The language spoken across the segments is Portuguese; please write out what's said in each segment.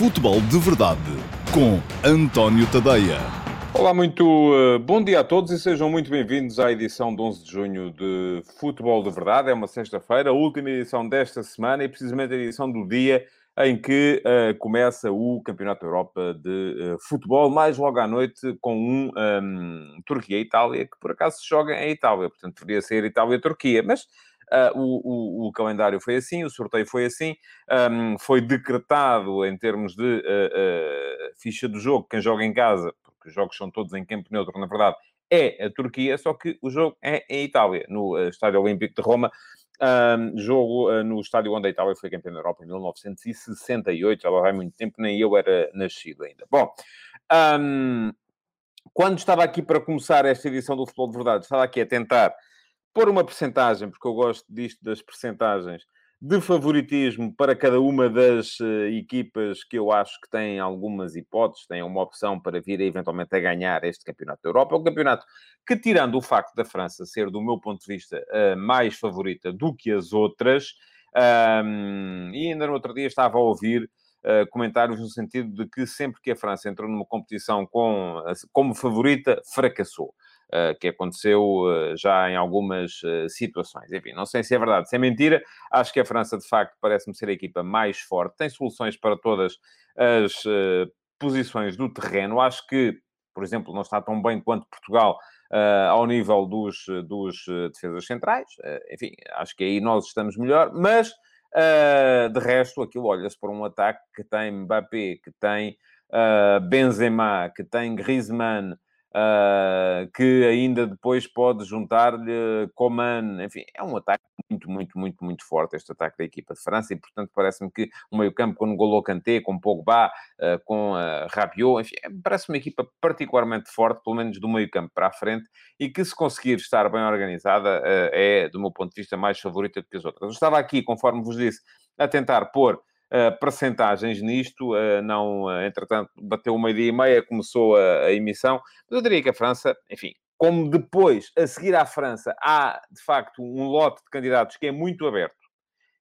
Futebol de Verdade com António Tadeia. Olá, muito uh, bom dia a todos e sejam muito bem-vindos à edição de 11 de junho de Futebol de Verdade. É uma sexta-feira, a última edição desta semana e precisamente a edição do dia em que uh, começa o Campeonato da Europa de uh, Futebol, mais logo à noite com um, um Turquia-Itália, que por acaso se joga em Itália, portanto deveria ser Itália-Turquia, mas Uh, o, o, o, calendário foi assim, o sorteio foi assim, um, foi decretado em termos de uh, uh, ficha do jogo, quem joga em casa, porque os jogos são todos em campo neutro, na verdade, é a Turquia, só que o jogo é em Itália, no Estádio Olímpico de Roma. Um, jogo no estádio onde a Itália foi campeã da Europa em 1968, já vai muito tempo, nem eu era nascido ainda. Bom, um, quando estava aqui para começar esta edição do Futebol de Verdade, estava aqui a tentar pôr uma percentagem, porque eu gosto disto das percentagens, de favoritismo para cada uma das uh, equipas que eu acho que têm algumas hipóteses, têm uma opção para vir eventualmente a ganhar este Campeonato da Europa. É um campeonato que, tirando o facto da França ser, do meu ponto de vista, mais favorita do que as outras, um, e ainda no outro dia estava a ouvir Uh, comentários no sentido de que sempre que a França entrou numa competição com, como favorita, fracassou. Eh, que aconteceu eh, já em algumas eh, situações. Enfim, não sei se é verdade, se é mentira. Acho que a França, de facto, parece-me ser a equipa mais forte. Tem soluções para todas as posições do terreno. Acho que, por exemplo, não está tão bem quanto Portugal Uh, ao nível dos, dos defesas centrais. Uh, enfim, acho que aí nós estamos melhor, mas uh, de resto, aquilo olha-se para um ataque que tem Mbappé, que tem Benzema, que tem Griezmann, Uh, que ainda depois pode juntar-lhe Coman, enfim, é um ataque muito, muito, muito, muito forte, este ataque da equipa de França, e portanto parece-me que o meio-campo com N'Golo Kanté, com Pogba, uh, com uh, Rabiot, enfim, parece uma equipa particularmente forte, pelo menos do meio-campo para a frente, e que se conseguir estar bem organizada, é, do meu ponto de vista, mais favorita do que as outras. Eu estava aqui, conforme vos disse, a tentar pôr percentagens nisto. Uh, não, uh, entretanto, bateu uma dia e meia, começou a, a, emissão. Mas eu diria que a França, enfim, como depois, a seguir à França, há de facto um lote de candidatos que é muito aberto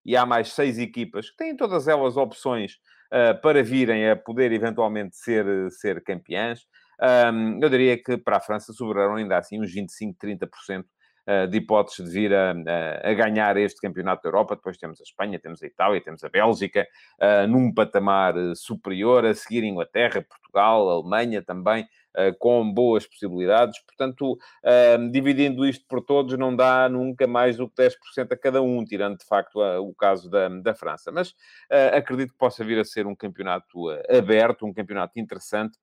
e há mais seis equipas que têm todas elas opções uh, para virem a poder eventualmente ser, ser campeãs. Um, eu diria que para a França sobraram ainda assim uns 25, 30% eh, de hipóteses de vir a, a, ganhar este campeonato da Europa. Depois temos a Espanha, temos a Itália, temos a Bélgica, uh, num patamar eh, superior, a seguir Inglaterra, Portugal, Alemanha também. Com boas possibilidades, portanto, dividindo isto por todos, não dá nunca mais do que 10% a cada um, tirando de facto o caso da, da França. Mas acredito que possa vir a ser um campeonato aberto, um campeonato interessante.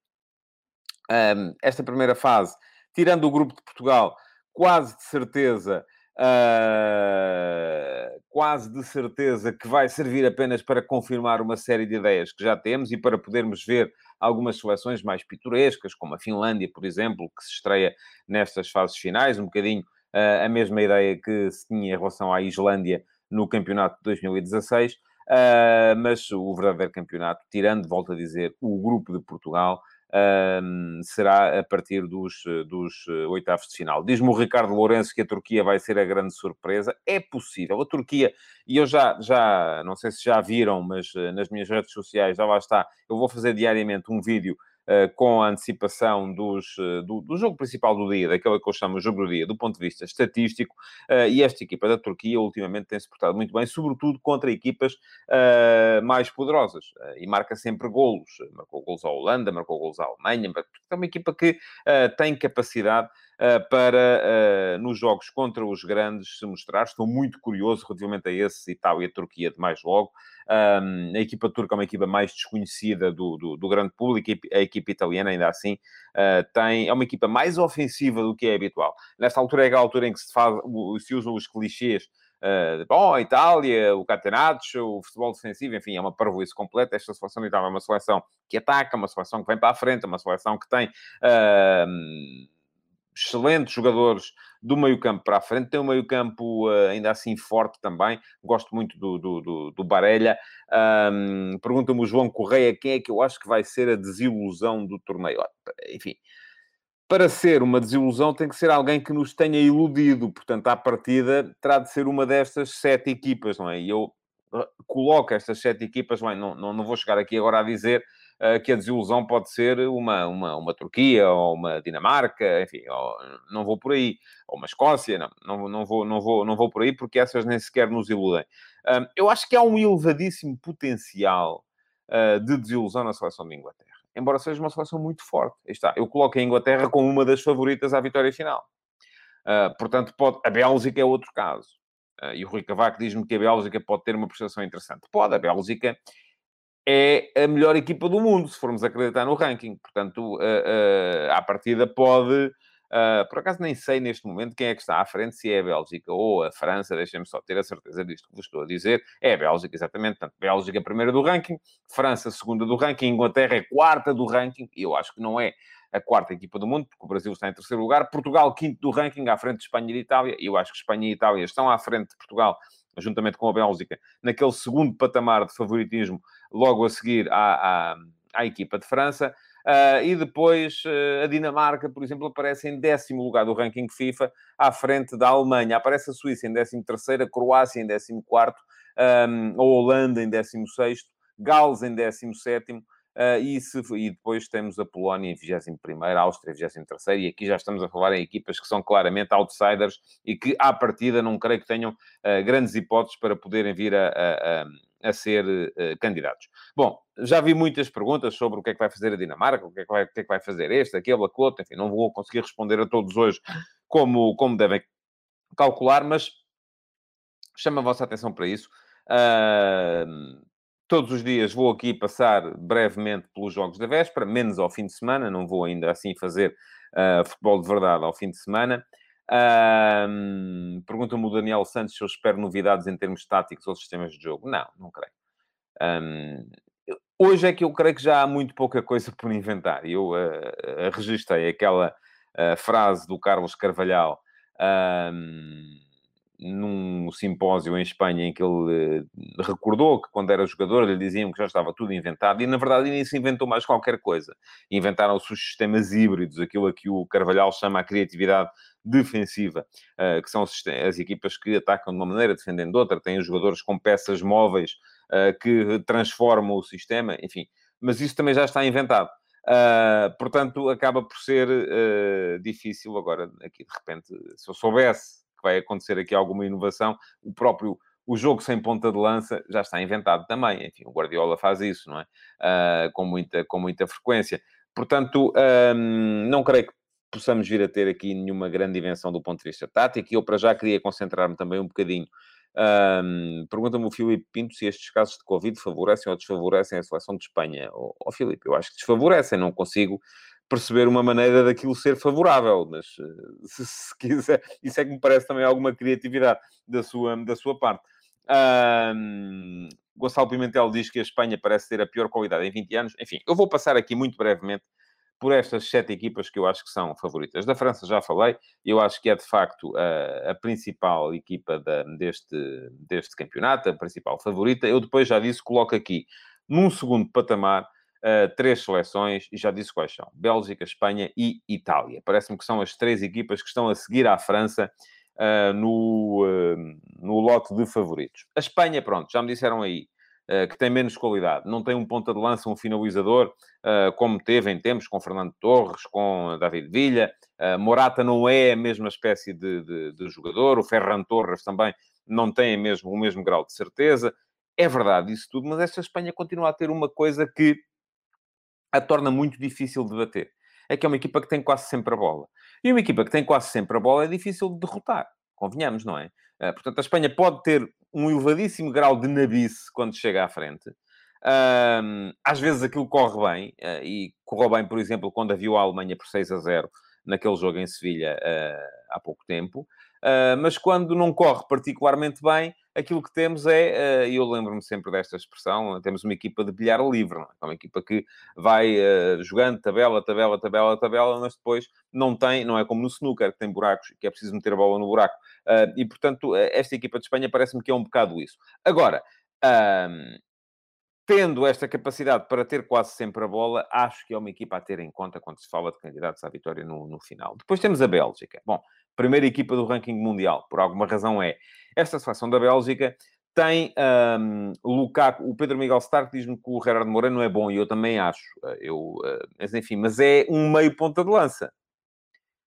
esta primeira fase, tirando o grupo de Portugal, quase de certeza, uh, quase de certeza que vai servir apenas para confirmar uma série de ideias que já temos e para podermos ver algumas seleções mais pitorescas, como a Finlândia, por exemplo, que se estreia nestas fases finais, um bocadinho uh, a mesma ideia que se tinha em relação à Islândia no campeonato de 2016. Uh, ah, mas o verdadeiro campeonato, tirando, volto a dizer, o grupo de Portugal, um, será a partir dos, dos eh, oitavos de final. Diz-me o Ricardo Lourenço que a Turquia vai ser a grande surpresa. É possível. A Turquia, e eu já, já não sei se já viram, mas eh, nas minhas redes sociais já lá está, eu vou fazer diariamente um vídeo com a antecipação dos, uh, do, do, jogo principal do dia, daquela que eu chamo jogo do dia, do ponto de vista estatístico, uh, e esta equipa da Turquia ultimamente tem-se portado muito bem, sobretudo contra equipas mais poderosas, e marca sempre golos. Marcou golos à Holanda, marcou golos à Alemanha, é uma equipa que tem capacidade para, nos jogos contra os grandes, se mostrar. Estou muito curioso relativamente a esse Itália e Turquia de mais logo. Um, a equipa turca é uma equipa mais desconhecida do, do, do grande público, a equipa italiana, ainda assim, uh, tem, é uma equipa mais ofensiva do que é habitual. Nesta altura é a altura em que se, faz, se usam os clichês Uh, bom, a Itália, o Catenaccio, o futebol defensivo, enfim, é uma parvoíce completa. Esta seleção de Itália é uma seleção que ataca, uma seleção que vem para a frente, uma seleção que tem uh, excelentes jogadores do meio-campo para a frente. Tem um meio-campo uh, ainda assim forte também. Gosto muito do, do, do, do. Um, Pergunta-me o João Correia quem é que eu acho que vai ser a desilusão do torneio. Enfim, para ser uma desilusão tem que ser alguém que nos tenha iludido. Portanto, à partida, terá de ser uma destas sete equipas, não é? E eu coloca estas sete equipas, bem, não, não, não vou chegar aqui agora a dizer que a desilusão pode ser uma, uma, uma Turquia ou uma Dinamarca, enfim, não vou por aí, ou uma Escócia, não, não, não, vou, não, vou, não vou por aí porque essas nem sequer nos iludem. Eu acho que há um elevadíssimo potencial uh, de desilusão na seleção de Inglaterra, embora seja uma seleção muito forte. Aí está, eu coloco a Inglaterra como uma das favoritas à vitória final. portanto, pode... a Bélgica é outro caso. E o Rui Cavaco diz-me que a Bélgica pode ter uma prestação interessante. Pode, a Bélgica é a melhor equipa do mundo, se formos acreditar no ranking. Portanto, uh, uh, à partida pode... Uh, por acaso nem sei neste momento quem é que está à frente, se é a Bélgica ou a França, deixem-me só ter a certeza disto que vos estou a dizer. É a Bélgica, exatamente. Portanto, Bélgica primeira do ranking, França segunda do ranking, Inglaterra é quarta do ranking, e eu acho que não é a quarta equipa do mundo, porque o Brasil está em terceiro lugar, Portugal quinto do ranking, à frente de Espanha e de Itália, eu acho que Espanha e Itália estão à frente de Portugal, juntamente com a Bélgica, naquele segundo patamar de favoritismo, logo a seguir à, à, à equipa de França. Uh, e depois uh, a Dinamarca, por exemplo, aparece em décimo lugar do ranking FIFA, à frente da Alemanha. Aparece a Suíça em décimo terceiro, a Croácia em décimo quarto, um, a Holanda em décimo sexto, Gales em décimo sétimo, Uh, e, se, e, depois temos a Polónia em 21, a Áustria em 23, e aqui já estamos a falar em equipas que são claramente outsiders e que, à partida, não creio que tenham uh, grandes hipóteses para poderem vir a, a, a ser uh, candidatos. Bom, já vi muitas perguntas sobre o que é que vai fazer a Dinamarca, o que é que vai, que é que vai fazer este, aquele, aquele outro, enfim, não vou conseguir responder a todos hoje como, como devem calcular, mas chamo a vossa atenção para isso. Uh, Todos os dias vou aqui passar brevemente pelos jogos da véspera, menos ao fim de semana, não vou ainda assim fazer uh, futebol de verdade ao fim de semana. Uh, Pergunta-me o Daniel Santos se eu espero novidades em termos táticos ou sistemas de jogo. Não, não creio. Um, hoje é que eu creio que já há muito pouca coisa por inventar. Eu uh, registrei aquela uh, frase do Carlos Carvalhal. Um, num simpósio em Espanha em que ele uh, recordou que quando era jogador lhe diziam que já estava tudo inventado e na verdade nem se inventou mais qualquer coisa. Inventaram-se os sistemas híbridos, aquilo a que o Carvalhal chama a criatividade defensiva, uh, que são as equipas que atacam de uma maneira, defendendo de outra, têm jogadores com peças móveis uh, que transformam o sistema, enfim. Mas isso também já está inventado. Uh, portanto, acaba por ser uh, difícil agora, aqui de repente, se eu soubesse vai acontecer aqui alguma inovação. O próprio o jogo sem ponta de lança já está inventado também. Enfim, o Guardiola faz isso, não é? Uh, com, muita, com muita frequência. Portanto, um, não creio que possamos vir a ter aqui nenhuma grande invenção do ponto de vista tático. E eu, para já, queria concentrar-me também um bocadinho. Um, Pergunta-me o Filipe Pinto se estes casos de Covid favorecem ou desfavorecem a seleção de Espanha. Ó oh, oh, Filipe, eu acho que desfavorecem. Não consigo perceber uma maneira daquilo ser favorável, mas eh, se, se, quiser, isso é que me parece também alguma criatividade da sua, da sua parte. Um, Gonçalo Pimentel diz que a Espanha parece ter a pior qualidade em 20 anos. Enfim, eu vou passar aqui muito brevemente por estas sete equipas que eu acho que são favoritas. Da França já falei, eu acho que é de facto a, a principal equipa da, deste, deste campeonato, a principal favorita. Eu depois já disse, coloco aqui num segundo patamar uh, três seleções, e já disse quais são: Bélgica, Espanha e Itália. Parece-me que são as três equipas que estão a seguir à França uh, no, uh, no lote de favoritos. A Espanha, pronto, já me disseram aí. que tem menos qualidade, não tem um ponta de lança, um finalizador, como teve em tempos com Fernando Torres, com David Villa. Morata não é a mesma espécie de, de, de jogador, o Ferran Torres também não tem mesmo, o mesmo grau de certeza. É verdade isso tudo, mas esta Espanha continua a ter uma coisa que a torna muito difícil de bater. É que é uma equipa que tem quase sempre a bola. E uma equipa que tem quase sempre a bola é difícil de derrotar. Convenhamos, não é? Uh, portanto, a Espanha pode ter um elevadíssimo grau de nabice quando chega à frente. Às vezes aquilo corre bem, uh, e correu bem, por exemplo, quando havia a Alemanha por 6 a 0 naquele jogo em Sevilha há pouco tempo. mas quando não corre particularmente bem, aquilo que temos é, eh, e eu lembro-me sempre desta expressão, temos uma equipa de bilhar livre, é? é uma equipa que vai uh, jogando tabela, tabela, tabela, tabela, mas depois não tem, não é como no snooker, que tem buracos, que é preciso meter a bola no buraco. Uh, e, portanto, esta equipa de Espanha parece-me que é um bocado isso. Agora, tendo esta capacidade para ter quase sempre a bola, acho que é uma equipa a ter em conta quando se fala de candidatos à vitória no, no final. Depois temos a Bélgica. Bom, primeira equipa do ranking mundial, por alguma razão é. Esta seleção da Bélgica tem um, Lukaku, o Pedro Miguel Stark diz-me que o Gerardo Moreno é bom, e eu também acho. Eu, mas enfim, mas é um meio ponta de lança.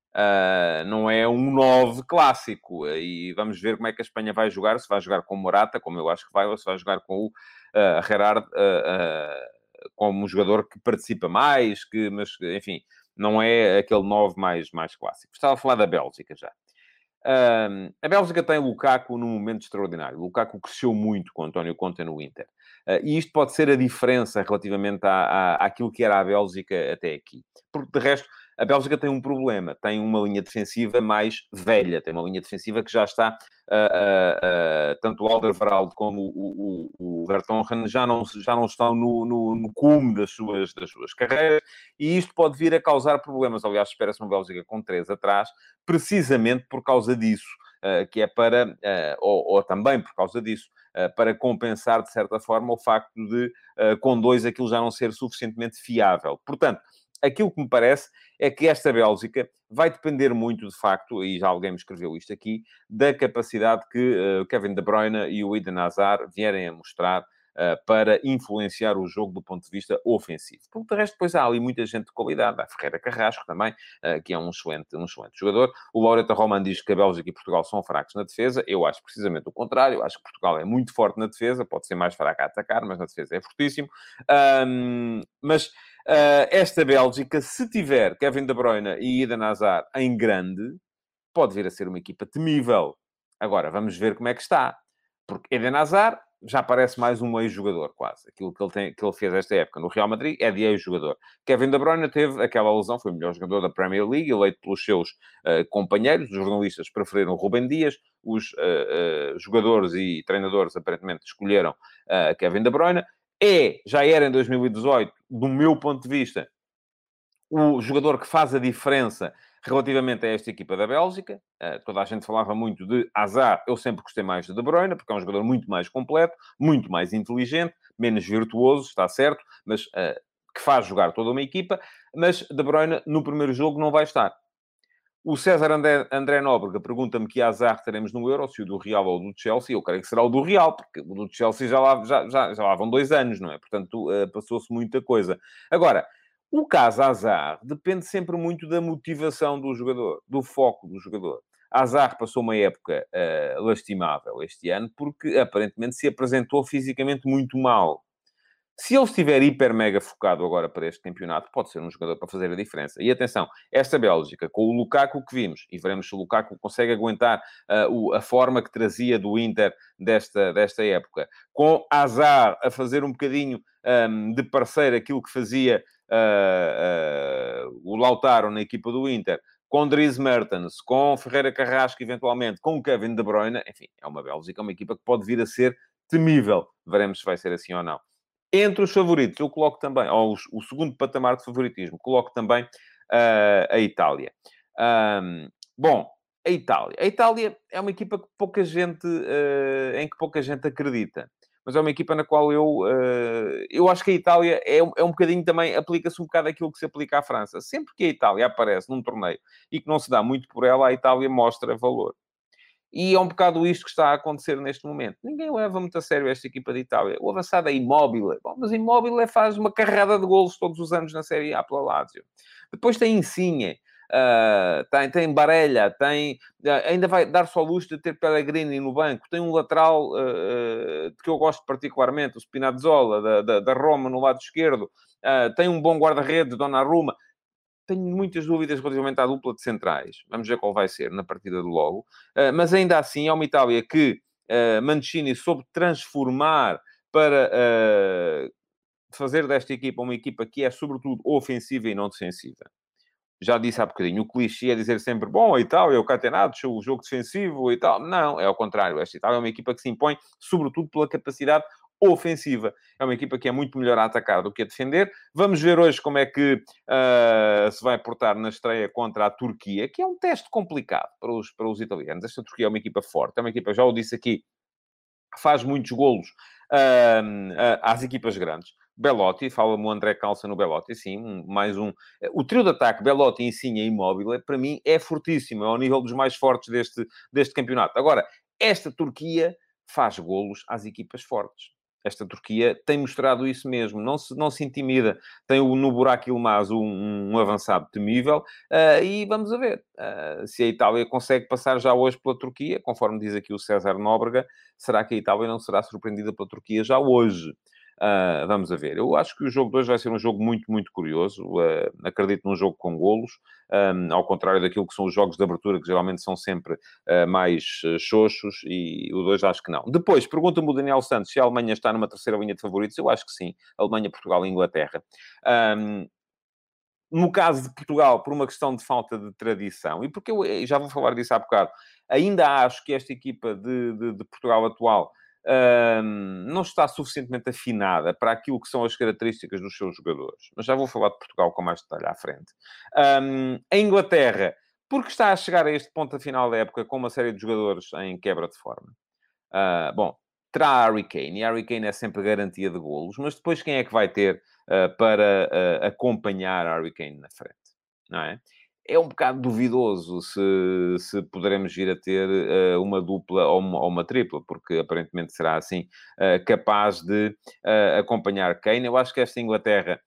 Uh, não é um 9 clássico. E vamos ver como é que a Espanha vai jogar, se vai jogar com Morata, como eu acho que vai, ou se vai jogar com o uh, Gerard uh, como um jogador que participa mais, que, mas enfim, não é aquele 9 mais, mais clássico. Estava a falar da Bélgica já. Uh, a Bélgica tem Lukaku num momento extraordinário. Lukaku cresceu muito com António Conte no Inter. Uh, e isto pode ser a diferença relativamente à, à, àquilo que era a Bélgica até aqui. Porque, de resto, a Bélgica tem um problema. Tem uma linha defensiva mais velha. Tem uma linha defensiva que já está... Uh, tanto o Alderweireld como o, o, o Vertonghen já não, já não estão no, no, no cume das suas, das suas carreiras. E isto pode vir a causar problemas. Aliás, espera-se uma Bélgica com três atrás, precisamente por causa disso. Uh, que é para, uh, ou, ou, também por causa disso, uh, para compensar, de certa forma, o facto de, com dois, aquilo já não ser suficientemente fiável. Portanto, aquilo que me parece é que esta Bélgica vai depender muito, de facto, e já alguém me escreveu isto aqui, da capacidade que o Kevin De Bruyne e o Eden Hazard vierem a mostrar uh, para influenciar o jogo do ponto de vista ofensivo. Porque, de resto, depois há ali muita gente de qualidade. Há Ferreira Carrasco também, uh, que é um excelente, um excelente jogador. O Laureta Roman diz que a Bélgica e Portugal são fracos na defesa. Eu acho precisamente o contrário. Eu acho que Portugal é muito forte na defesa. Pode ser mais fraco a atacar, mas na defesa é fortíssimo. Um, mas uh, esta Bélgica, se tiver Kevin De Bruyne e Ida Nazar em grande, pode vir a ser uma equipa temível. Agora, vamos ver como é que está. Porque Eden Hazard já parece mais um ex-jogador, quase. Aquilo que ele, tem, que ele fez esta época no Real Madrid é de ex-jogador. Kevin De Bruyne teve aquela lesão, foi o melhor jogador da Premier League, eleito pelos seus uh, companheiros. Os jornalistas preferiram Rubem Dias, os uh, uh, jogadores e treinadores aparentemente escolheram Kevin De Bruyne. É, já era em 2018, do meu ponto de vista, o jogador que faz a diferença Relativamente a esta equipa da Bélgica, uh, toda a gente falava muito de Azar, eu sempre gostei mais de De Bruyne, porque é um jogador muito mais completo, muito mais inteligente, menos virtuoso, está certo, mas uh, que faz jogar toda uma equipa, mas De Bruyne no primeiro jogo não vai estar. O César André, André Nóbrega pergunta-me que azar teremos no Euro, se o do Real ou do Chelsea. Eu creio que será o do Real, porque o do Chelsea já lá, já, já, já lá vão dois anos, não é? Portanto, uh, passou-se muita coisa. Agora, o caso Azar depende sempre muito da motivação do jogador, do foco do jogador. Azar passou uma época uh, lastimável este ano porque aparentemente se apresentou fisicamente muito mal. Se ele estiver hiper mega focado agora para este campeonato, pode ser um jogador para fazer a diferença. E atenção, esta Bélgica, com o Lukaku que vimos, e veremos se o Lukaku consegue aguentar uh, o, a forma que trazia do Inter desta, desta época, com Azar a fazer um bocadinho um, de parceiro aquilo que fazia uh, uh, o Lautaro na equipa do Inter, com Dries Mertens, com Ferreira Carrasco, eventualmente, com Kevin De Bruyne, enfim, é uma Bélgica, uma equipa que pode vir a ser temível. Veremos se vai ser assim ou não. Entre os favoritos, eu coloco também, ou o segundo patamar de favoritismo, coloco também uh, a Itália. Um, bom, a Itália. A Itália é uma equipa que pouca gente, uh, em que pouca gente acredita mas é uma equipa na qual eu, uh, eu acho que a Itália é, é um bocadinho também, aplica-se um bocado aquilo que se aplica à França. Sempre que a Itália aparece num torneio e que não se dá muito por ela, a Itália mostra valor. E é um bocado isto que está a acontecer neste momento. Ninguém leva muito a sério esta equipa de Itália. O avançado é Immobile. Bom, mas Immobile faz uma carrada de golos todos os anos na Série A pela Lazio. Depois tem Insigne uh, tem, tem Barella, tem, uh, ainda vai dar só luz de ter Pellegrini no banco, tem um lateral uh, que eu gosto particularmente, o Spinazzola, da, da, da Roma, no lado esquerdo, tem um bom guarda-redes, Donnarumma, tenho muitas dúvidas relativamente à dupla de centrais. Vamos ver qual vai ser na partida de logo. Uh, mas ainda assim, é uma Itália que uh, Mancini soube transformar para uh, fazer desta equipa uma equipa que é, sobretudo, ofensiva e não defensiva já disse há bocadinho, o clichê é dizer sempre, bom, a Itália é o catenado, o jogo defensivo e tal. Não, é ao contrário. Esta Itália é uma equipa que se impõe, sobretudo pela capacidade ofensiva. É uma equipa que é muito melhor a atacar do que a defender. Vamos ver hoje como é que uh, se vai portar na estreia contra a Turquia, que é um teste complicado para os, para os italianos. Esta Turquia é uma equipa forte, é uma equipa, já o disse aqui, faz muitos golos uh, uh, às equipas grandes. Belotti, fala-me o André Calça no Belotti, sim, mais um. O trio de ataque, Belotti, Insigne e Imóvel, para mim é fortíssimo, é ao nível dos mais fortes deste, deste campeonato. Agora, esta Turquia faz golos às equipas fortes. Esta Turquia tem mostrado isso mesmo, não se, não se intimida. Tem o, no buraco Ilmaz um, um avançado temível uh, e vamos a ver uh, se a Itália consegue passar já hoje pela Turquia, conforme diz aqui o César Nóbrega, será que a Itália não será surpreendida pela Turquia já hoje? Uh, vamos a ver. Eu acho que o jogo 2 vai ser um jogo muito, muito curioso. Uh, acredito num jogo com golos, um, ao contrário daquilo que são os jogos de abertura, que geralmente são sempre uh, mais xoxos, e o 2 acho que não. Depois, pergunta-me o Daniel Santos se a Alemanha está numa terceira linha de favoritos. Eu acho que sim. Alemanha, Portugal e Inglaterra. Um, no caso de Portugal, por uma questão de falta de tradição, e porque eu já vou falar disso há bocado, ainda acho que esta equipa de, de, de Portugal atual não está suficientemente afinada para aquilo que são as características dos seus jogadores. Mas já vou falar de Portugal com mais detalhe à frente. A Inglaterra, porque está a chegar a este ponto final da época com uma série de jogadores em quebra de forma. Uh, bom, terá Harry Kane, e Harry Kane é sempre garantia de golos, mas depois quem é que vai ter uh, para uh, acompanhar Harry Kane na frente? Não é? É um bocado duvidoso se, se poderemos vir a ter uh, uma dupla ou uma, ou uma, tripla, porque aparentemente será assim uh, capaz de uh, acompanhar Kane. Eu acho que esta Inglaterra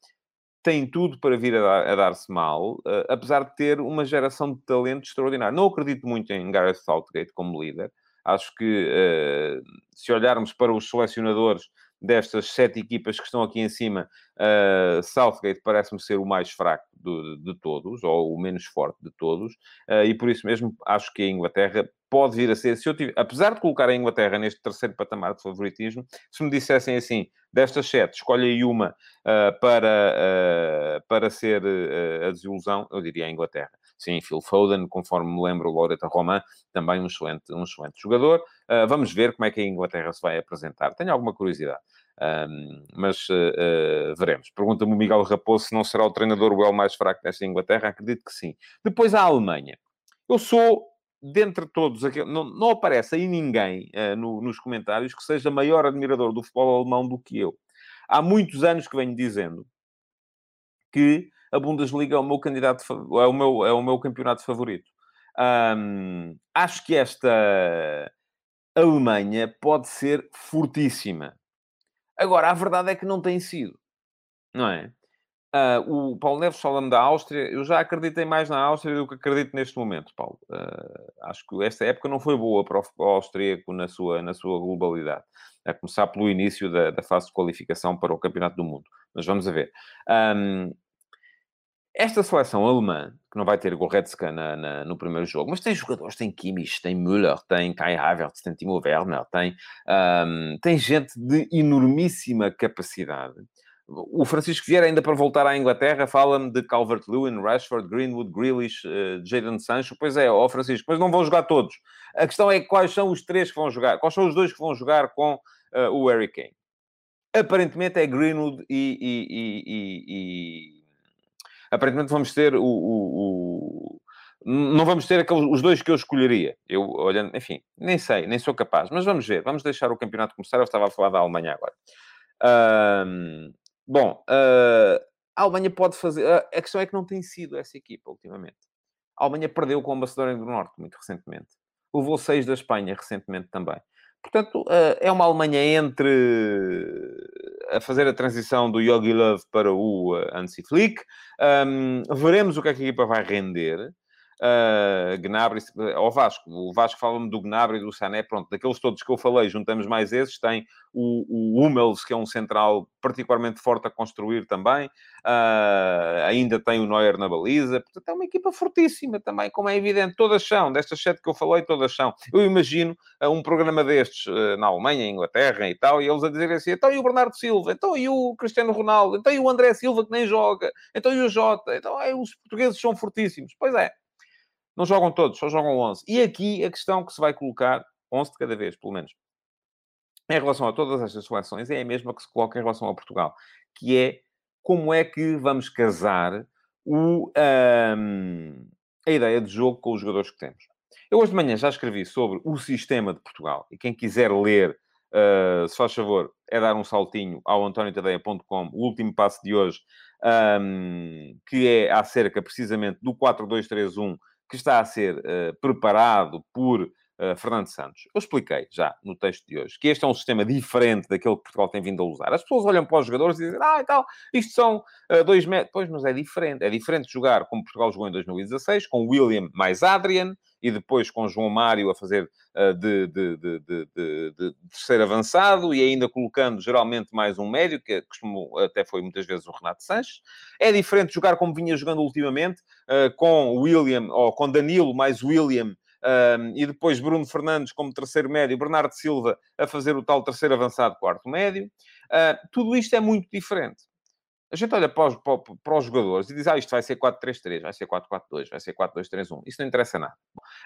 tem tudo para vir a, dar-se mal, apesar de ter uma geração de talento extraordinário. Não acredito muito em Gareth Southgate como líder. Acho que se olharmos para os selecionadores destas sete equipas que estão aqui em cima, uh, Southgate parece-me ser o mais fraco de, de, todos, ou o menos forte de todos, uh, e por isso mesmo acho que a Inglaterra pode vir a ser, se eu apesar de colocar a Inglaterra neste terceiro patamar de favoritismo, se me dissessem assim, destas sete, escolhe aí uma uh, para, para ser a desilusão, eu diria a Inglaterra. Sim, Phil Foden, conforme me lembro, o Loreta Roman, também um excelente, um excelente jogador. Uh, vamos ver como é que a Inglaterra se vai apresentar. Tenho alguma curiosidade. Um, mas uh, veremos. Pergunta-me o Miguel Raposo se não será o treinador o mais fraco desta Inglaterra. Acredito que sim. Depois a Alemanha. Eu sou, dentre todos, não, não aparece aí ninguém uh, no, nos comentários que seja maior admirador do futebol alemão do que eu. Há muitos anos que venho dizendo que a Bundesliga é o meu candidato, é o meu, é o meu campeonato favorito. Um, acho que esta Alemanha pode ser fortíssima. Agora, a verdade é que não tem sido, não é? Uh, o Paulo Neves fala-me da Áustria. Eu já acreditei mais na Áustria do que acredito neste momento, Paulo. Uh, acho que esta época não foi boa para o austríaco na sua, na sua globalidade. A começar pelo início da, da fase de qualificação para o Campeonato do Mundo. Mas vamos a ver. Um, esta seleção alemã, que não vai ter Goretzka na, na, no primeiro jogo, mas tem jogadores, tem Kimmich, tem Müller, tem Kai Havertz, tem Timo Werner, tem, um, tem gente de enormíssima capacidade. O Francisco Vieira, ainda para voltar à Inglaterra, fala-me de Calvert-Lewin, Rashford, Greenwood, Grealish, uh, Jadon Sancho. Pois é, ó Francisco, pois não vão jogar todos. A questão é quais são os três que vão jogar, quais são os dois que vão jogar com uh, o Harry Kane. Aparentemente é Greenwood e, e, e, e aparentemente vamos ter o, o, o não vamos ter aqueles, os dois que eu escolheria. Eu, olhando, enfim, nem sei, nem sou capaz. Mas vamos ver, vamos deixar o campeonato começar. Eu estava a falar da Alemanha agora. Bom, uh, a Alemanha pode fazer... Uh, a questão é que não tem sido essa equipa, ultimamente. A Alemanha perdeu com a Macedónia do Norte, muito recentemente. Levou seis da Espanha, recentemente também. Portanto, ah, é uma Alemanha entre a fazer a transição do Yogi Love para o Hansi Flick. Um, veremos o que, é que a equipa vai render uh, Gnabry, ao Vasco. O Vasco fala-me do Gnabry e do Sané. Pronto, daqueles todos que eu falei, juntamos mais esses. Tem o, o Hummels, que é um central particularmente forte a construir também. Uh, ainda tem o Neuer na baliza. Portanto, é uma equipa fortíssima também, como é evidente. Todas são, destas sete que eu falei, todas são. Eu imagino uh, um programa destes uh, na Alemanha, Inglaterra e tal, e eles a dizerem assim, então e o Bernardo Silva? Então e o Cristiano Ronaldo? Então e o André Silva que nem joga? Então e o Jota? Então é, os portugueses são fortíssimos. Pois é. Não jogam todos, só jogam 11. E aqui a questão que se vai colocar, 11 de cada vez, pelo menos, em relação a todas estas seleções, é a mesma que se coloca em relação a Portugal, que é como é que vamos casar o, um, a ideia de jogo com os jogadores que temos. Eu hoje de manhã já escrevi sobre o sistema de Portugal, e quem quiser ler, uh, se faz favor, é dar um saltinho ao antoniotadeia.com, o último passo de hoje, um, que é acerca precisamente do 4-2-3-1 que está a ser uh, preparado por uh, Fernando Santos. Eu expliquei já no texto de hoje que este é um sistema diferente daquele que Portugal tem vindo a usar. As pessoas olham para os jogadores e dizem, ah, e tal, isto são uh, dois metros. Pois, mas é diferente. É diferente jogar como Portugal jogou em 2016, com William mais Adrian, e depois com João Mário a fazer uh, de, de, de, de, terceiro avançado e ainda colocando geralmente mais um médio, que costumou, até foi muitas vezes o Renato Sanches. É diferente jogar como vinha jogando ultimamente, uh, com William, ou com Danilo mais William, um, e depois Bruno Fernandes como terceiro médio, Bernardo Silva a fazer o tal terceiro avançado, quarto médio. Uh, tudo isto é muito diferente. A gente olha para os, para, para os jogadores e diz, ah, isto vai ser 4-3-3, vai ser 4-4-2, vai ser 4-2-3-1. Isso não interessa nada.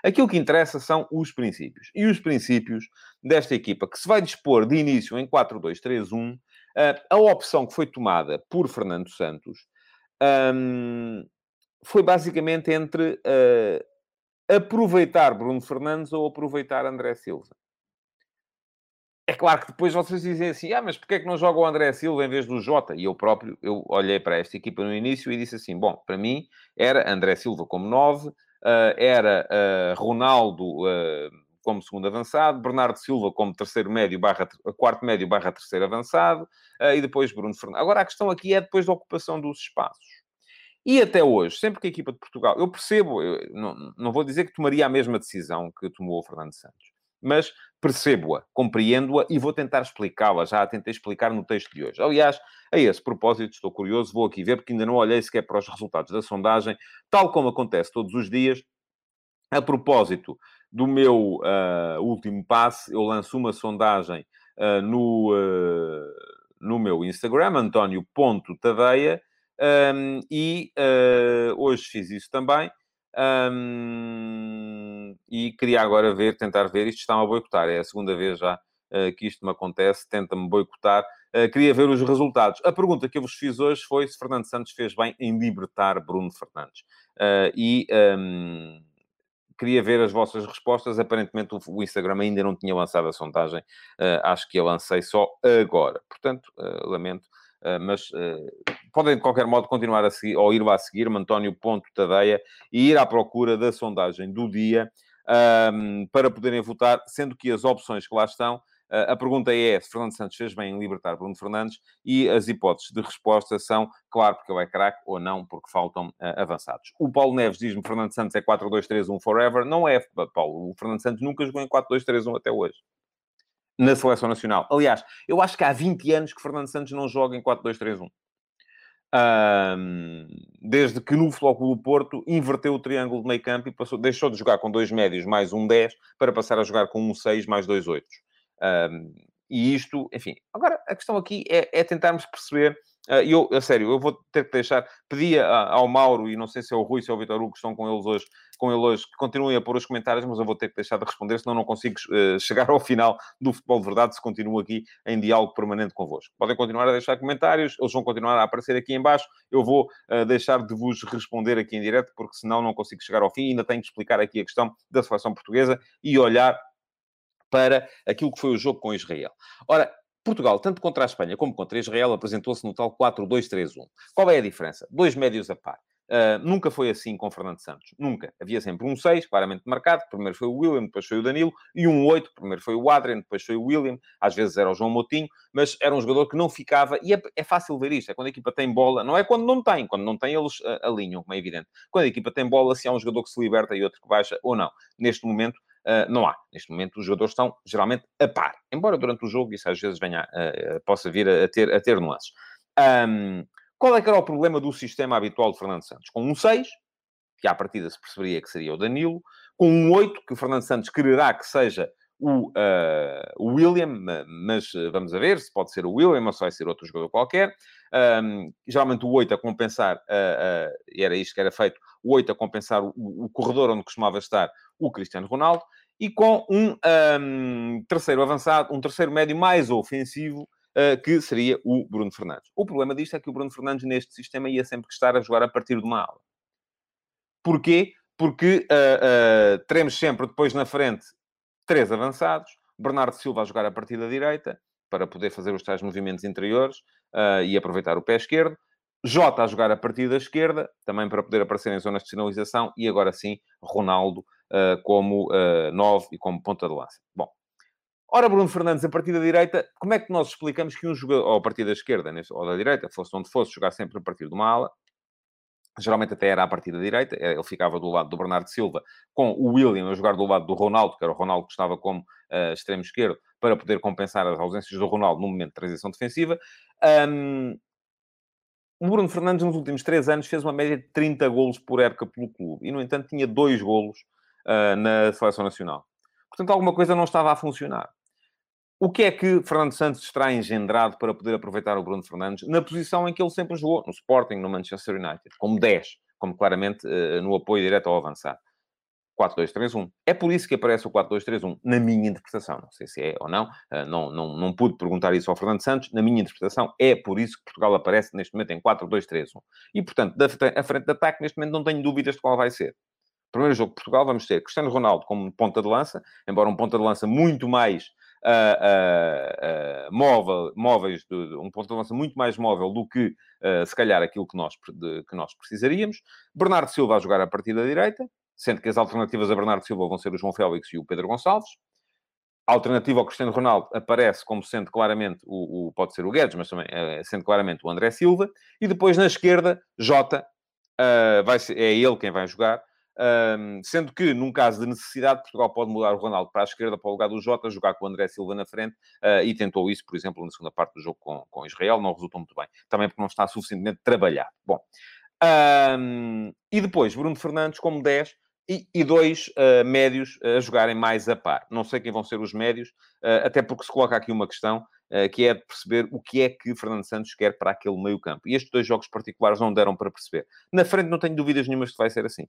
Aquilo que interessa são os princípios. E os princípios desta equipa, que se vai dispor de início em 4-2-3-1, ah, a opção que foi tomada por Fernando Santos foi basicamente entre uh, aproveitar Bruno Fernandes ou aproveitar André Silva. É claro que depois vocês dizem assim, ah, mas porquê é que não joga o André Silva em vez do Jota? E eu próprio, eu olhei para esta equipa no início e disse assim, bom, para mim era André Silva como 9, uh, era uh, Ronaldo uh, como segundo avançado, Bernardo Silva como terceiro médio barra, quarto médio barra terceiro avançado, e depois Bruno Fernandes. Agora, a questão aqui é depois da ocupação dos espaços. E até hoje, sempre que a equipa de Portugal, eu percebo, eu não, não vou dizer que tomaria a mesma decisão que tomou o Fernando Santos, mas percebo-a, compreendo-a e vou tentar explicá-la. Já a tentei explicar no texto de hoje. Aliás, a esse propósito, estou curioso, vou aqui ver, porque ainda não olhei sequer para os resultados da sondagem, tal como acontece todos os dias. A propósito do meu uh, último passe, eu lanço uma sondagem uh, no, uh, no meu Instagram, António.tadeia, um, e uh, hoje fiz isso também. Um, e queria agora ver, tentar ver, isto está-me a boicotar, é a segunda vez já uh, que isto me acontece, tenta-me boicotar. Uh, queria ver os resultados. A pergunta que eu vos fiz hoje foi se Fernando Santos fez bem em libertar Bruno Fernandes. e um, queria ver as vossas respostas. Aparentemente o, Instagram ainda não tinha lançado a sondagem, acho que a lancei só agora. Portanto, lamento mas podem de qualquer modo continuar a seguir, ou ir lá a seguir, António.tadeia, e ir à procura da sondagem do dia um, para poderem votar, sendo que as opções que lá estão, uh, a pergunta é se Fernando Santos fez bem em libertar Bruno Fernandes, e as hipóteses de resposta são, claro, porque ele é craque, ou não, porque faltam avançados. O Paulo Neves diz-me Fernando Santos é 4-2-3-1 forever. Não é, Paulo. O Fernando Santos nunca jogou em 4-2-3-1 até hoje na seleção nacional. Aliás, eu acho que há 20 anos que Fernando Santos não joga em 4-2-3-1. Um, desde que no Futebol do Porto inverteu o triângulo de meio campo e passou, deixou de jogar com dois médios mais um 10 para passar a jogar com um 6 mais dois 8. Um, e isto, enfim. Agora, a questão aqui é, é tentarmos perceber Uh, eu, a sério, eu vou ter que deixar. Pedia ao Mauro, e não sei se é o Rui, se é o Vitor Hugo, que estão com eles hoje, com ele hoje, que continuem a pôr os comentários, mas eu vou ter que deixar de responder, senão não consigo uh, chegar ao final do futebol de verdade se continuo aqui em diálogo permanente convosco. Podem continuar a deixar comentários, eles vão continuar a aparecer aqui em baixo. Eu vou uh, deixar de vos responder aqui em direto, porque senão não consigo chegar ao fim ainda tenho que explicar aqui a questão da seleção portuguesa e olhar para aquilo que foi o jogo com Israel. Ora, Portugal, tanto contra a Espanha como contra Israel, apresentou-se no tal 4-2-3-1. Qual é a diferença? Dois médios a par. Uh, nunca foi assim com Fernando Santos. Nunca. Havia sempre um 6, claramente marcado. Primeiro foi o William, depois foi o Danilo. E um 8, primeiro foi o Adrian, depois foi o William. Às vezes era o João Moutinho. Mas era um jogador que não ficava... E é, é fácil ver isto. É quando a equipa tem bola. Não é quando não tem. Quando não tem, eles uh, alinham, como é evidente. Quando a equipa tem bola, se há um jogador que se liberta e outro que baixa, ou não. Neste momento, Uh, não há. Neste momento, os jogadores estão geralmente a par. Embora durante o jogo isso às vezes venha, uh, possa vir a, a, ter, a ter nuances. Um, qual é que era o problema do sistema habitual de Fernando Santos? Com um 6, que à partida se perceberia que seria o Danilo, com um 8, que o Fernando Santos quererá que seja o, uh, o William, mas vamos a ver se pode ser o William ou se vai ser outro jogador qualquer. Um, geralmente o 8 a compensar, uh, uh, era isto que era feito, o 8 a compensar o, o, corredor onde costumava estar o Cristiano Ronaldo, e com um, um terceiro avançado, um terceiro médio mais ofensivo, uh, que seria o Bruno Fernandes. O problema disto é que o Bruno Fernandes, neste sistema, ia sempre estar a jogar a partir de uma ala. Porquê? Porque teremos sempre depois na frente três avançados, Bernardo Silva a jogar a partir da direita, para poder fazer os tais movimentos interiores e aproveitar o pé esquerdo, Jota a jogar a partir da esquerda, também para poder aparecer em zonas de sinalização, e agora sim, Ronaldo uh, como uh, 9 e como ponta de lança. Bom, ora, Bruno Fernandes a partir da direita, como é que nós explicamos que um jogador, ou a partir da esquerda, ou da direita, fosse onde fosse, jogar sempre a partir de uma ala, geralmente até era a partir da direita, eh, ele ficava do lado do Bernardo Silva, com o William a jogar do lado do Ronaldo, que era o Ronaldo que estava como uh, extremo esquerdo, para poder compensar as ausências do Ronaldo no momento de transição defensiva. Um, o Bruno Fernandes, nos últimos três anos, fez uma média de 30 golos por época pelo clube. E, no entanto, tinha dois golos uh, na Seleção Nacional. Portanto, alguma coisa não estava a funcionar. O que é que Fernando Santos terá engendrado para poder aproveitar o Bruno Fernandes na posição em que ele sempre jogou, no Sporting, no Manchester United, como 10, como claramente uh, no apoio direto ao avançar. 4-2-3-1. É por isso que aparece o 4-2-3-1, na minha interpretação. Não sei se é ou não, uh, não, não, não pude perguntar isso ao Fernando Santos. Na minha interpretação, é por isso que Portugal aparece neste momento em 4-2-3-1. E, portanto, a frente de ataque, neste momento, não tenho dúvidas de qual vai ser. Primeiro jogo de Portugal, vamos ter Cristiano Ronaldo como ponta de lança, embora um ponta de lança muito mais uh, uh, móvel, móveis, de, um ponto de lança muito mais móvel do que, se calhar, aquilo que nós, de, que nós precisaríamos. Bernardo Silva a jogar a partir da direita, sendo que as alternativas a Bernardo Silva vão ser o João Félix e o Pedro Gonçalves. A alternativa ao Cristiano Ronaldo aparece como sendo claramente o, o pode ser o Guedes, mas também é, sendo claramente o André Silva. E depois na esquerda, Jota, uh, ser, é ele quem vai jogar. Um, sendo que, num caso de necessidade, Portugal pode mudar o Ronaldo para a esquerda, para o lugar do Jota, jogar com o André Silva na frente, uh, e tentou isso, por exemplo, na segunda parte do jogo com, com Israel, não resultou muito bem. Também porque não está suficientemente trabalhado. Bom, um, e depois, Bruno Fernandes como 10, e, e dois uh, médios a jogarem mais a par. Não sei quem vão ser os médios, uh, até porque se coloca aqui uma questão uh, que é de perceber o que é que Fernando Santos quer para aquele meio campo. E estes dois jogos particulares não deram para perceber. Na frente não tenho dúvidas nenhumas que vai ser assim.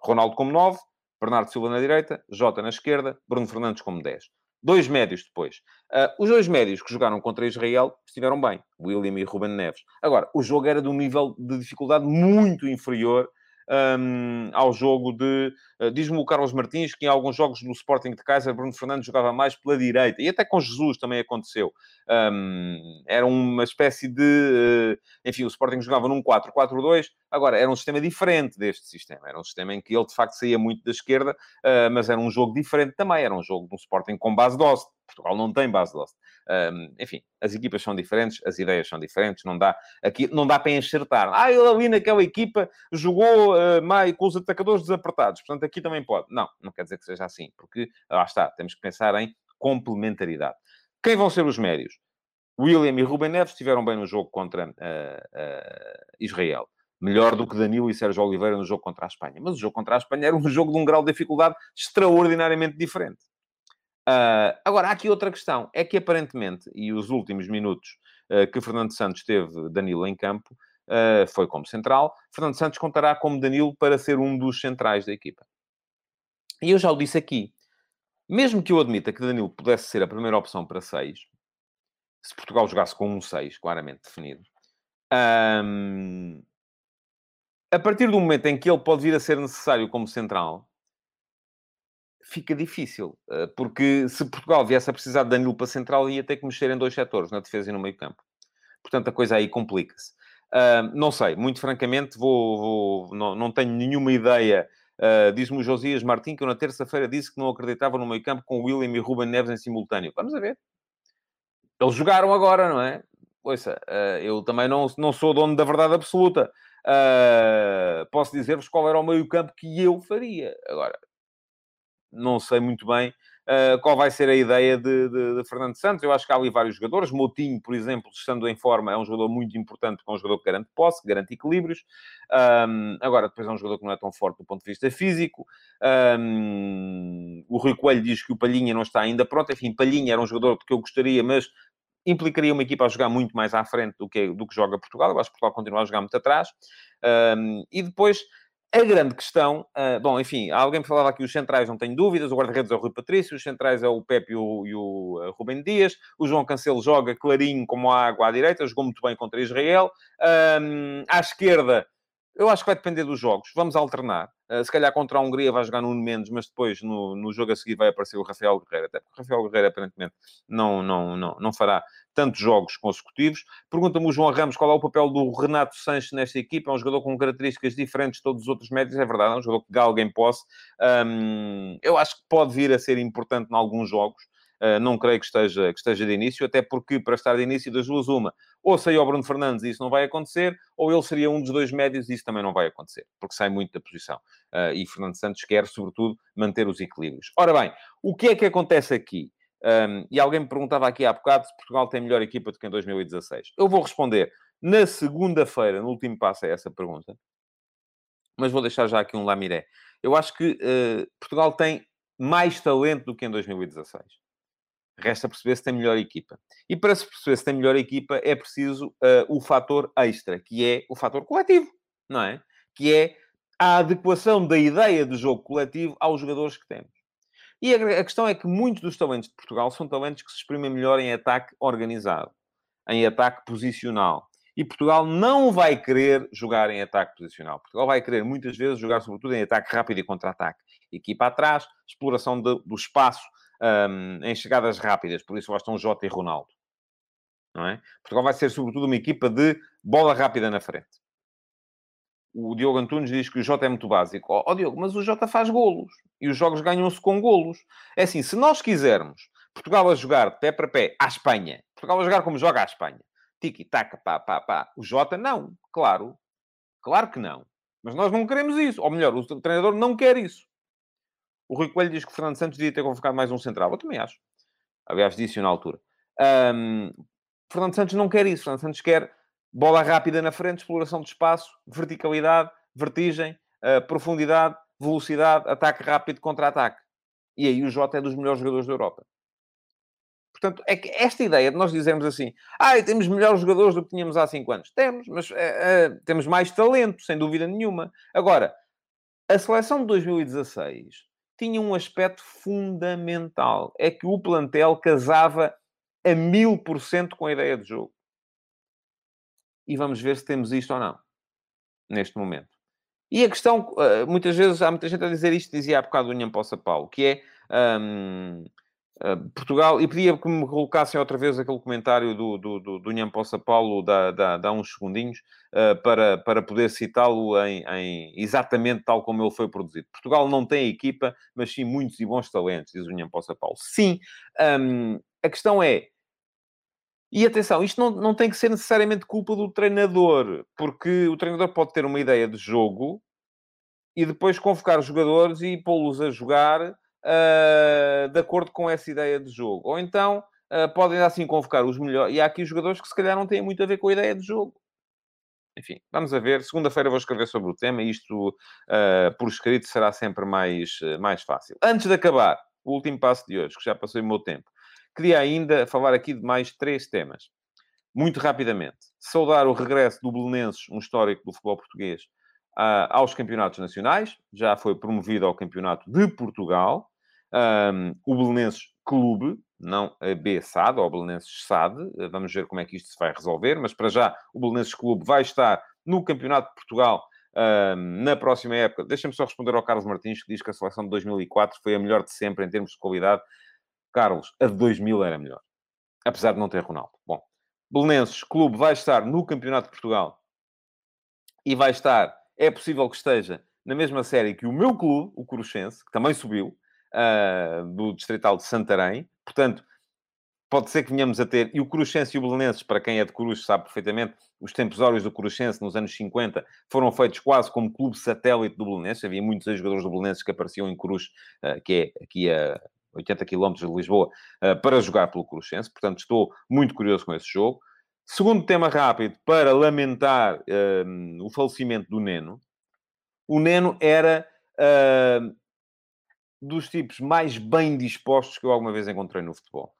Ronaldo como 9, Bernardo Silva na direita, Jota na esquerda, Bruno Fernandes como 10. Dois médios depois. Uh, os dois médios que jogaram contra Israel estiveram bem, William e Ruben Neves. Agora, o jogo era de um nível de dificuldade muito inferior um, ao jogo de. Uh, Diz-me o Carlos Martins que em alguns jogos do Sporting de Kaiser, Bruno Fernandes jogava mais pela direita, e até com Jesus também aconteceu. Um, era uma espécie de. Uh, enfim, o Sporting jogava num 4-4-2, agora era um sistema diferente deste sistema. Era um sistema em que ele de facto saía muito da esquerda, uh, mas era um jogo diferente também. Era um jogo de um Sporting com base de Portugal não tem base de Um, enfim, as equipas são diferentes, as ideias são diferentes, não dá, aqui, não dá para enxertar. Ah, ele ali naquela equipa jogou uh, mais, com os atacadores desapertados, portanto aqui também pode. Não, não quer dizer que seja assim, porque lá está, temos que pensar em complementaridade. Quem vão ser os médios? William e Ruben Neves estiveram bem no jogo contra uh, uh, Israel. Melhor do que Danilo e Sérgio Oliveira no jogo contra a Espanha. Mas o jogo contra a Espanha era um jogo de um grau de dificuldade extraordinariamente diferente. Uh, agora, há aqui outra questão. É que, aparentemente, e os últimos minutos uh, que Fernando Santos teve Danilo em campo, uh, foi como central. Fernando Santos contará como Danilo para ser um dos centrais da equipa. E eu já o disse aqui. Mesmo que eu admita que Danilo pudesse ser a primeira opção para 6, se Portugal jogasse com um 6 claramente definido, um, a partir do momento em que ele pode vir a ser necessário como central, fica difícil, eh, porque se Portugal viesse a precisar de Danilo para central, ia ter que mexer em dois setores, na defesa e no meio campo. Portanto, a coisa aí complica-se. Uh, não sei, muito francamente, vou, vou não, não, tenho nenhuma ideia. Uh, Diz-me o Josias Martins que eu na terça-feira disse que não acreditava no meio campo com William e Ruben Neves em simultâneo. Vamos a ver. Eles jogaram agora, não é? Ouça, uh, eu também não, não sou dono da verdade absoluta. posso dizer-vos qual era o meio campo que eu faria. Agora, não sei muito bem uh, qual vai ser a ideia de, de, de, Fernando Santos. Eu acho que há ali vários jogadores. Moutinho, por exemplo, estando em forma, é um jogador muito importante, é um jogador que garante posse, que garante equilíbrios. Um, agora, depois é um jogador que não é tão forte do ponto de vista físico. Um, o Rui Coelho diz que o Palhinha não está ainda pronto. Enfim, Palhinha era um jogador que eu gostaria, mas implicaria uma equipa a jogar muito mais à frente do que, do que joga Portugal. Eu acho que Portugal continua a jogar muito atrás. Um, e depois a grande questão, uh, bom, enfim, alguém falava aqui os centrais, não tenho dúvidas, o guarda-redes é o Rui Patrício, os centrais é o Pepe e o, e o uh, Rubem Dias, o João Cancelo joga clarinho como a água à direita, jogou muito bem contra Israel, um, à esquerda, eu acho que vai depender dos jogos, vamos alternar, uh, se calhar contra a Hungria vai jogar Nuno Mendes, mas depois no, no jogo a seguir vai aparecer o Rafael Guerreiro, até porque o Rafael Guerreiro aparentemente não, não, não, não fará tantos jogos consecutivos. Pergunta-me o João Ramos qual é o papel do Renato Sanches nesta equipa. É um jogador com características diferentes de todos os outros médios, é verdade, é um jogador que dá alguém posse. Um, eu acho que pode vir a ser importante em alguns jogos. Uh, não creio que esteja, que esteja de início, até porque para estar de início das duas, uma, ou saiu o Bruno Fernandes e isso não vai acontecer, ou ele seria um dos dois médios e isso também não vai acontecer, porque sai muito da posição. Uh, e Fernando Santos quer, sobretudo, manter os equilíbrios. Ora bem, o que é que acontece aqui? Um, e alguém me perguntava aqui há bocado se Portugal tem melhor equipa do que em 2016. Eu vou responder na segunda-feira, no último passo, a essa pergunta. Mas vou deixar já aqui um lamiré. Eu acho que uh, Portugal tem mais talento do que em 2016. Resta perceber se tem melhor equipa. E para se perceber se tem melhor equipa, é preciso uh, o fator extra, que é o fator coletivo, não é? Que é a adequação da ideia de jogo coletivo aos jogadores que temos. E a, a questão é que muitos dos talentos de Portugal são talentos que se exprimem melhor em ataque organizado, em ataque posicional. E Portugal não vai querer jogar em ataque posicional. Portugal vai querer, muitas vezes, jogar sobretudo em ataque rápido e contra-ataque. Equipa atrás, exploração de, do espaço um, em chegadas rápidas. Por isso gostam Jota e Ronaldo. Não é? Portugal vai ser, sobretudo, uma equipa de bola rápida na frente. O Diogo Antunes diz que o Jota é muito básico. Ó oh, oh, Diogo, mas o Jota faz golos. E os jogos ganham-se com golos. É assim, se nós quisermos Portugal a jogar pé para pé à Espanha, Portugal a jogar como joga à Espanha, tiki, taca, pá, pá, pá, o Jota não, claro. Claro que não. Mas nós não queremos isso. Ou melhor, o treinador não quer isso. O Rui Coelho diz que o Fernando Santos devia ter convocado mais um central. Eu também acho. Aliás, disse na altura. Um, Fernando Santos não quer isso. Fernando Santos quer bola rápida na frente, exploração de espaço, verticalidade, vertigem, uh, profundidade, velocidade, ataque rápido, contra-ataque. E aí o Jota é dos melhores jogadores da Europa. Portanto, é que esta ideia de nós dizermos assim, ah, temos melhores jogadores do que tínhamos há 5 anos. Temos, mas uh, uh, temos mais talento, sem dúvida nenhuma. Agora, a seleção de 2016 tinha um aspecto fundamental. É que o plantel casava a mil por cento com a ideia de jogo. E vamos ver se temos isto ou não, neste momento. E a questão, eh, muitas vezes, há muita gente a dizer isto, dizia há bocado o União Poça Paulo, que é... Um, Uh, Portugal, e pedia que me colocassem outra vez aquele comentário do, do, do, do Nham Poça Paulo da, da, uns segundinhos, uh, para, para poder citá-lo em, em, exatamente tal como ele foi produzido. Portugal não tem equipa, mas sim muitos e bons talentos, diz o Nham Poça Paulo. Sim, um, a questão é, e atenção, isto não, não tem que ser necessariamente culpa do treinador, porque o treinador pode ter uma ideia de jogo e depois convocar os jogadores e pô-los a jogar uh, de acordo com essa ideia de jogo. Ou então uh, podem assim convocar os melhores. E há aqui jogadores que se calhar não têm muito a ver com a ideia de jogo. Enfim, vamos a ver. Segunda-feira vou escrever sobre o tema isto uh, por escrito será sempre mais, mais fácil. Antes de acabar, o último passo de hoje, que já passei o meu tempo, queria ainda falar aqui de mais três temas. Muito rapidamente. Saudar o regresso do Belenenses, um histórico do futebol português, aos campeonatos nacionais. Já foi promovido ao Campeonato de Portugal. O Belenenses Clube, não a B-SAD, ou o Belenenses SAD. Vamos ver como é que isto se vai resolver. Mas, para já, o Belenenses Clube vai estar no Campeonato de Portugal na próxima época. Deixa-me só responder ao Carlos Martins, que diz que a seleção de 2004 foi a melhor de sempre em termos de qualidade. Carlos, a de 2000 era melhor. Apesar de não ter Ronaldo. Bom, Belenenses Clube vai estar no Campeonato de Portugal e vai estar é possível que esteja na mesma série que o meu clube, o Coruchense, que também subiu, uh, do Distrital de Santarém. Portanto, pode ser que venhamos a ter... E o Coruchense e o Belenenses, para quem é de Coruche sabe perfeitamente, os tempos do Coruchense nos anos 50 foram feitos quase como clube satélite do Belenenses. Havia muitos jogadores do Belenenses que apareciam em Coruche, uh, que é aqui a 80 km de Lisboa, uh, para jogar pelo Coruchense. Portanto, estou muito curioso com esse jogo. Segundo tema rápido, para lamentar uh, o falecimento do Neno. O Neno era uh, dos tipos mais bem dispostos que eu alguma vez encontrei no futebol.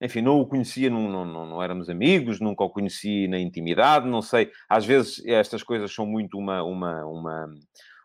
Enfim, não o conhecia, não, não, não, éramos amigos, nunca o conheci na intimidade, não sei. Às vezes estas coisas são muito uma, uma, uma,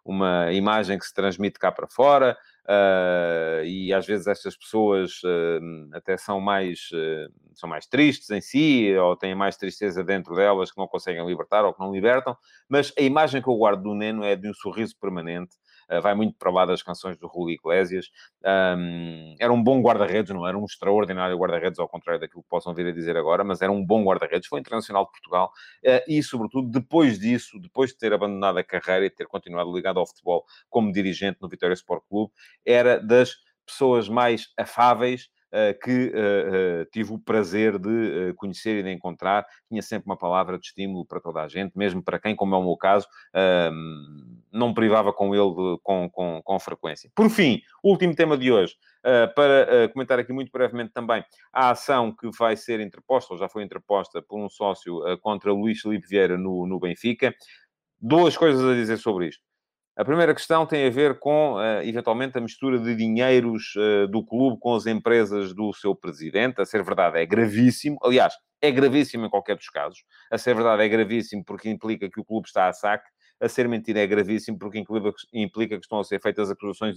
uma imagem que se transmite cá para fora. Uh, e às vezes estas pessoas uh, até são mais, uh, são mais tristes em si, ou têm mais tristeza dentro delas que não conseguem libertar ou que não libertam, mas a imagem que eu guardo do Neno é de um sorriso permanente, vai muito para lá das canções do Rui Iglesias. Um, era um bom guarda-redes, não era um extraordinário guarda-redes, ao contrário daquilo que possam vir a dizer agora, mas era um bom guarda-redes, foi internacional de Portugal uh, e, sobretudo, depois disso, depois de ter abandonado a carreira e ter continuado ligado ao futebol como dirigente no Vitória Sport Clube, era das pessoas mais afáveis eh, que eh, eh, tive o prazer de conhecer e de encontrar. Tinha sempre uma palavra de estímulo para toda a gente, mesmo para quem, como é o meu caso, não privava com ele de, com, com, com frequência. Por fim, último tema de hoje, para comentar aqui muito brevemente também a ação que vai ser interposta, ou já foi interposta por um sócio contra Luís Felipe Vieira no, no Benfica. Duas coisas a dizer sobre isto. A primeira questão tem a ver com, uh, eventualmente, a mistura de dinheiros uh, do clube com as empresas do seu presidente. A ser verdade, é gravíssimo. Aliás, é gravíssimo em qualquer dos casos. A ser verdade, é gravíssimo porque implica que o clube está a saque. A ser mentira, é gravíssimo porque implica que estão a ser feitas acusações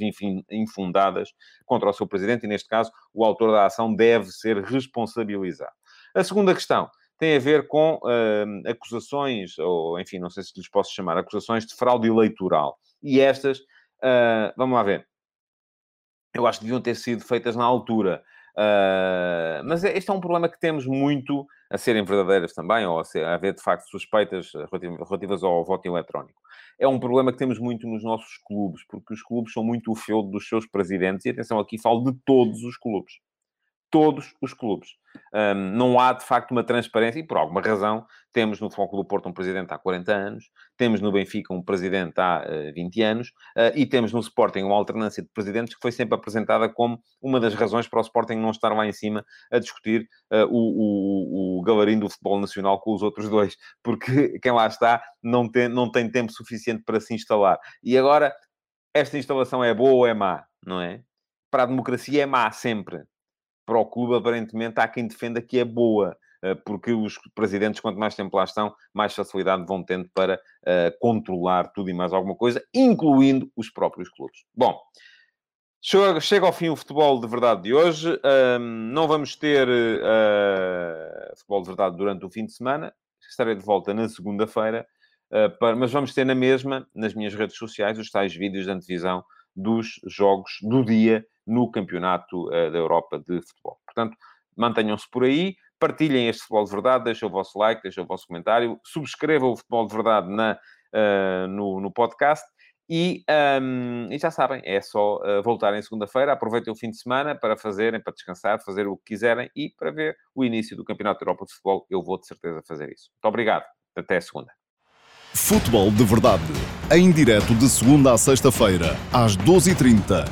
infundadas contra o seu presidente e, neste caso, o autor da ação deve ser responsabilizado. A segunda questão tem a ver com uh, acusações, ou enfim, não sei se lhes posso chamar, acusações de fraude eleitoral. E estas, uh, vamos lá ver, eu acho que deviam ter sido feitas na altura. Uh, mas é, este é um problema que temos muito a serem verdadeiras também, ou a, ser, a haver de facto suspeitas relativas ao voto eletrónico. É um problema que temos muito nos nossos clubes, porque os clubes são muito o feudo dos seus presidentes, e atenção, aqui falo de todos os clubes todos os clubes. Um, não há, de facto, uma transparência, e por alguma razão, temos no Foco do Porto um presidente há 40 anos, temos no Benfica um presidente há uh, 20 anos, uh, e temos no Sporting uma alternância de presidentes que foi sempre apresentada como uma das razões para o Sporting não estar lá em cima a discutir uh, o, o, o do futebol nacional com os outros dois, porque quem lá está não tem, não tem tempo suficiente para se instalar. E agora, esta instalação é boa ou é má, não é? Para a democracia é má sempre para o clube, aparentemente, há quem defenda que é boa, eh, porque os presidentes, quanto mais tempo lá estão, mais facilidade vão tendo para uh, controlar tudo e mais alguma coisa, incluindo os próprios clubes. Bom, chega ao fim o futebol de verdade de hoje. não vamos ter uh, futebol de verdade durante o fim de semana. Estarei de volta na segunda-feira, mas vamos ter na mesma, nas minhas redes sociais, os tais vídeos de antevisão dos jogos do dia no Campeonato uh, da Europa de Futebol. Portanto, mantenham-se por aí, partilhem este Futebol de Verdade, deixem o vosso like, deixem o vosso comentário, subscrevam o Futebol de Verdade na, uh, no, no podcast e, um, e, já sabem, é só uh, voltarem segunda-feira, aproveitem o fim de semana para fazerem, para descansar, fazer o que quiserem e para ver o início do Campeonato da Europa de Futebol. Eu vou de certeza fazer isso. Muito obrigado. Até segunda. Futebol de Verdade, em direto de segunda a sexta-feira, às 12h30